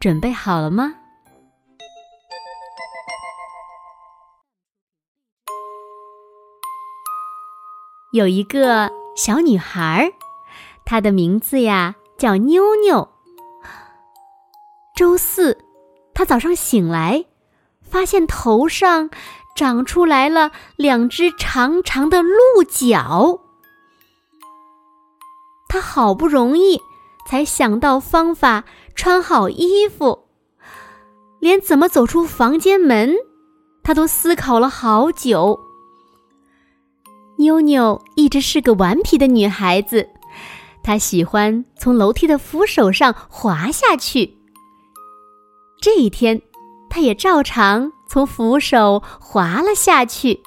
准备好了吗？有一个小女孩，她的名字呀叫妞妞。周四，她早上醒来，发现头上长出来了两只长长的鹿角。她好不容易才想到方法。穿好衣服，连怎么走出房间门，他都思考了好久。妞妞一直是个顽皮的女孩子，她喜欢从楼梯的扶手上滑下去。这一天，她也照常从扶手滑了下去。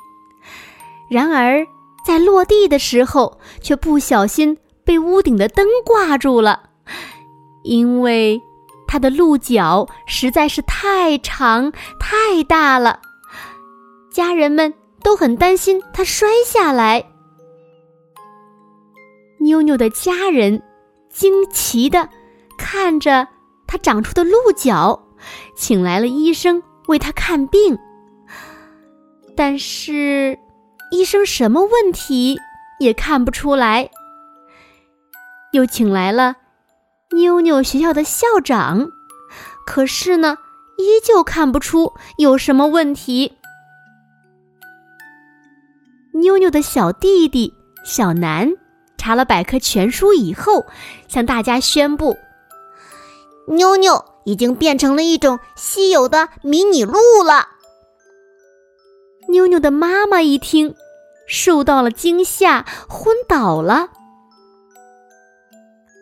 然而，在落地的时候，却不小心被屋顶的灯挂住了。因为它的鹿角实在是太长太大了，家人们都很担心它摔下来。妞妞的家人惊奇的看着它长出的鹿角，请来了医生为它看病。但是医生什么问题也看不出来，又请来了。妞妞学校的校长，可是呢，依旧看不出有什么问题。妞妞的小弟弟小南查了百科全书以后，向大家宣布：妞妞已经变成了一种稀有的迷你鹿了。妞妞的妈妈一听，受到了惊吓，昏倒了。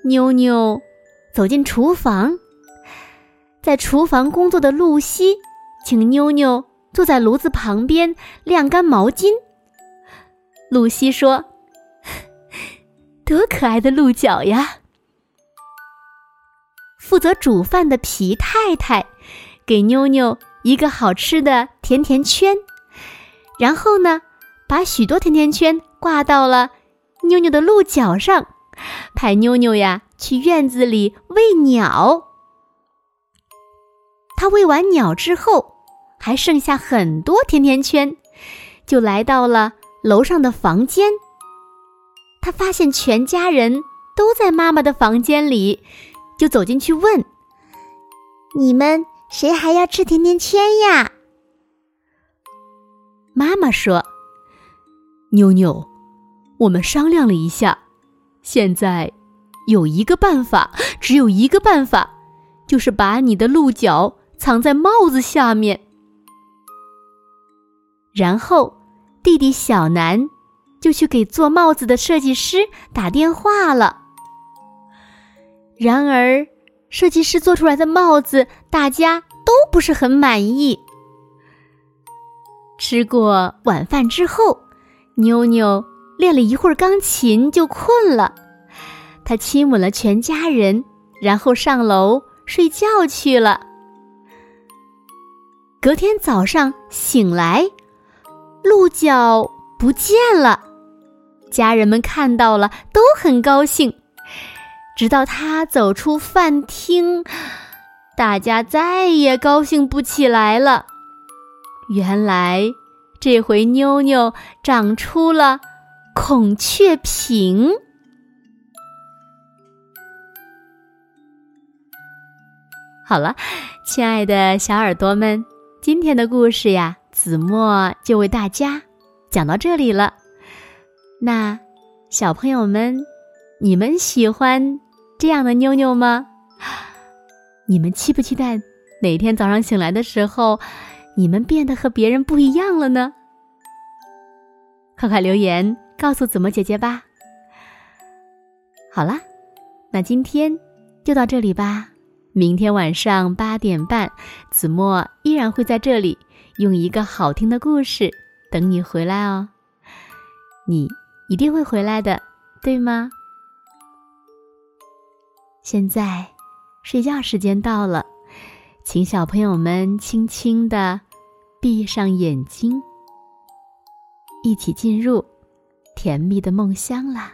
妞妞。走进厨房，在厨房工作的露西请妞妞坐在炉子旁边晾干毛巾。露西说：“ 多可爱的鹿角呀！”负责煮饭的皮太太给妞妞一个好吃的甜甜圈，然后呢，把许多甜甜圈挂到了妞妞的鹿角上，派妞妞呀。去院子里喂鸟，他喂完鸟之后，还剩下很多甜甜圈，就来到了楼上的房间。他发现全家人都在妈妈的房间里，就走进去问：“你们谁还要吃甜甜圈呀？”妈妈说：“妞妞，我们商量了一下，现在。”有一个办法，只有一个办法，就是把你的鹿角藏在帽子下面。然后，弟弟小南就去给做帽子的设计师打电话了。然而，设计师做出来的帽子大家都不是很满意。吃过晚饭之后，妞妞练了一会儿钢琴就困了。他亲吻了全家人，然后上楼睡觉去了。隔天早上醒来，鹿角不见了，家人们看到了都很高兴。直到他走出饭厅，大家再也高兴不起来了。原来，这回妞妞长出了孔雀屏。好了，亲爱的小耳朵们，今天的故事呀，子墨就为大家讲到这里了。那小朋友们，你们喜欢这样的妞妞吗？你们期不期待哪天早上醒来的时候，你们变得和别人不一样了呢？快快留言告诉子墨姐姐吧。好了，那今天就到这里吧。明天晚上八点半，子墨依然会在这里，用一个好听的故事等你回来哦。你一定会回来的，对吗？现在，睡觉时间到了，请小朋友们轻轻的闭上眼睛，一起进入甜蜜的梦乡啦。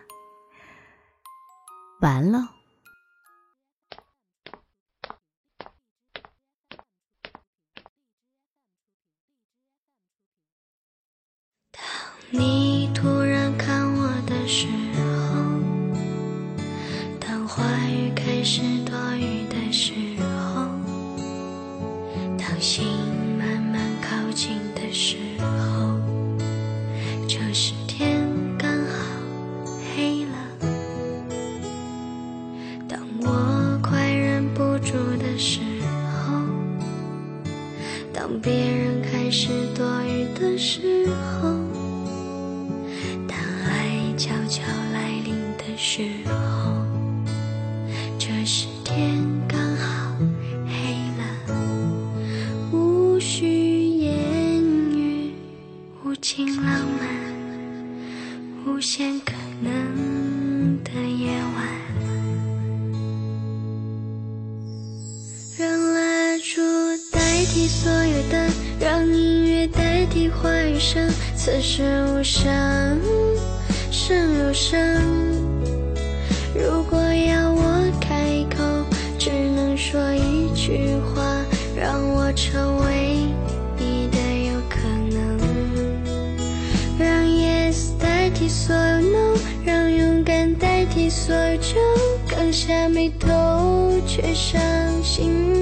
完了。你突然看我的时候，当话语开始多余的时候，当心慢慢靠近的时候，这时天刚好黑了。当我快忍不住的时候，当别人开始多余的时候，悄悄来临的时候，这时天刚好黑了，无需言语，无尽浪漫，无限可能的夜晚。让蜡烛代替所有灯，让音乐代替话语声。此时无声胜有声。如果要我开口，只能说一句话，让我成为你的有可能。让 yes 代替所有 no，让勇敢代替所有就刚下眉头，却上心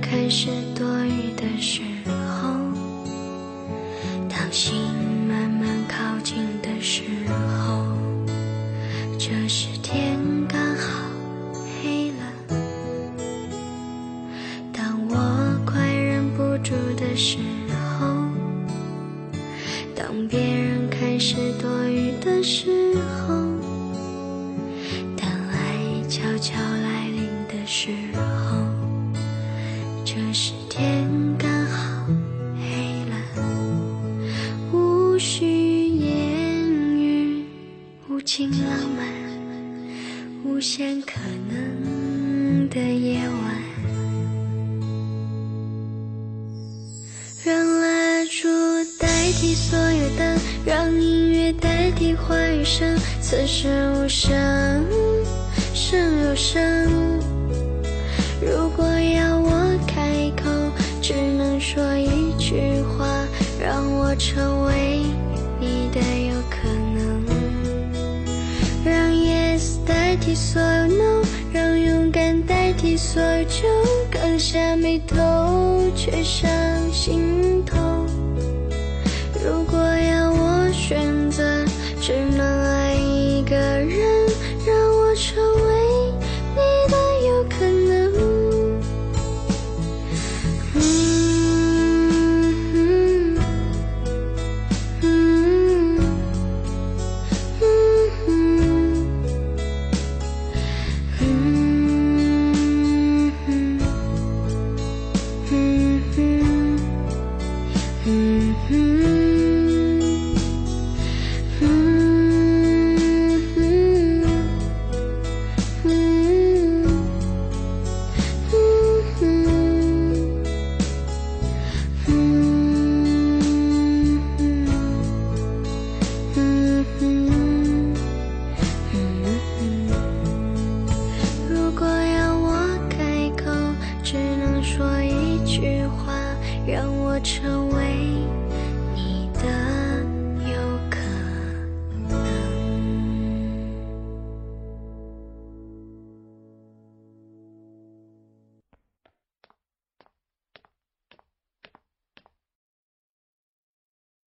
开始多余的时候，当心慢慢靠近的时候，这时天刚好黑了。当我快忍不住的时候，当别人开始多余的时候，浪漫，无限可能的夜晚。让蜡烛代替所有灯，让音乐代替话语声。此时无声胜有声。如果要我开口，只能说一句话，让我成为所有 no，让勇敢代替所有就刚下眉头，却上心让